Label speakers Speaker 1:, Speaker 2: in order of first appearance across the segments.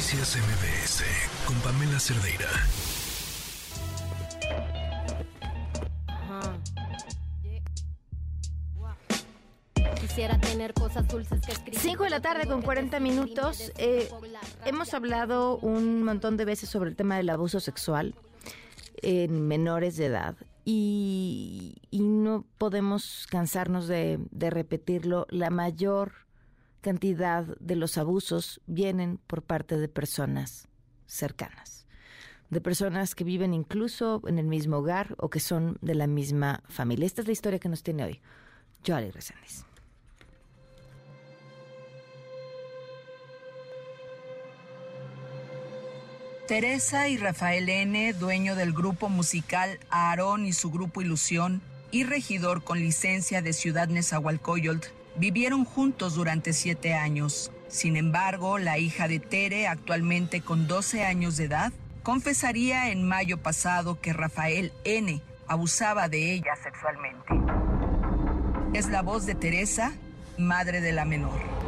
Speaker 1: Noticias MBS con Pamela Cerdeira.
Speaker 2: Quisiera tener cosas dulces que escribir.
Speaker 3: 5 de la tarde con 40 minutos. Eh, hemos hablado un montón de veces sobre el tema del abuso sexual en menores de edad y, y no podemos cansarnos de, de repetirlo. La mayor cantidad de los abusos vienen por parte de personas cercanas, de personas que viven incluso en el mismo hogar o que son de la misma familia. Esta es la historia que nos tiene hoy Joali Reséndiz.
Speaker 4: Teresa y Rafael N., dueño del grupo musical Aarón y su grupo Ilusión, y regidor con licencia de Ciudad Nezahualcóyotl, vivieron juntos durante siete años. Sin embargo, la hija de Tere, actualmente con 12 años de edad, confesaría en mayo pasado que Rafael N. abusaba de ella sexualmente. Es la voz de Teresa, madre de la menor.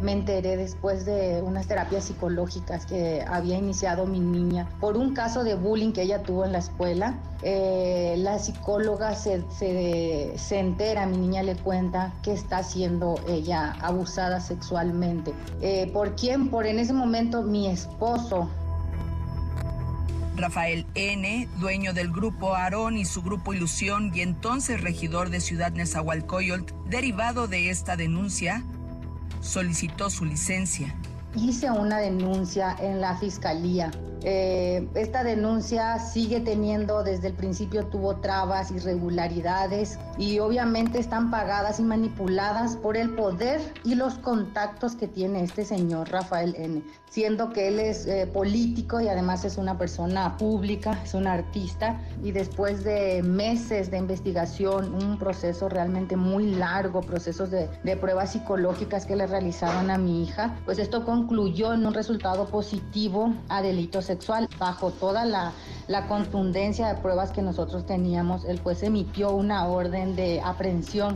Speaker 5: Me enteré después de unas terapias psicológicas que había iniciado mi niña por un caso de bullying que ella tuvo en la escuela. Eh, la psicóloga se, se, se, entera, mi niña le cuenta que está siendo ella abusada sexualmente. Eh, ¿Por quién? Por en ese momento mi esposo.
Speaker 4: Rafael N., dueño del grupo Aarón y su grupo Ilusión y entonces regidor de Ciudad Nezahualcóyotl, derivado de esta denuncia, solicitó su licencia.
Speaker 5: Hice una denuncia en la fiscalía. Eh, esta denuncia sigue teniendo, desde el principio tuvo trabas, irregularidades y obviamente están pagadas y manipuladas por el poder y los contactos que tiene este señor Rafael N., siendo que él es eh, político y además es una persona pública, es un artista y después de meses de investigación, un proceso realmente muy largo, procesos de, de pruebas psicológicas que le realizaron a mi hija, pues esto concluyó en un resultado positivo a delitos Bajo toda la, la, contundencia de pruebas que nosotros teníamos, el juez emitió una orden de aprehensión.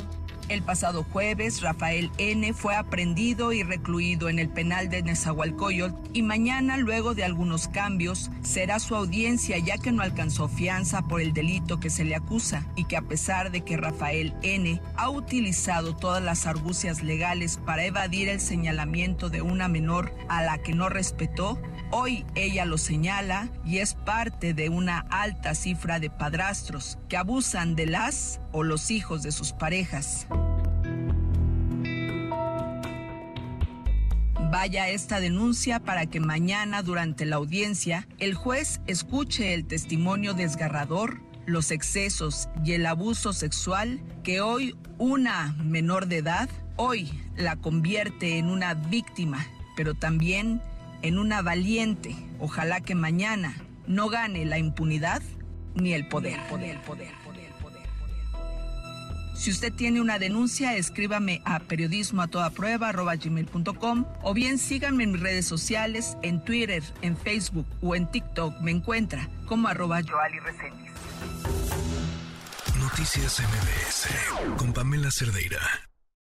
Speaker 4: El pasado jueves, Rafael N. fue aprendido y recluido en el penal de Nezahualcóyotl y mañana, luego de algunos cambios, será su audiencia ya que no alcanzó fianza por el delito que se le acusa y que a pesar de que Rafael N. ha utilizado todas las argucias legales para evadir el señalamiento de una menor a la que no respetó, Hoy ella lo señala y es parte de una alta cifra de padrastros que abusan de las o los hijos de sus parejas. Vaya esta denuncia para que mañana durante la audiencia el juez escuche el testimonio desgarrador, los excesos y el abuso sexual que hoy una menor de edad hoy la convierte en una víctima, pero también en una valiente. Ojalá que mañana no gane la impunidad ni el poder. poder, poder, poder, poder, Si usted tiene una denuncia, escríbame a periodismo a toda prueba gmail.com o bien síganme en mis redes sociales, en Twitter, en Facebook o en TikTok. Me encuentra como arroba Joali
Speaker 1: Noticias MBS con Pamela Cerdeira.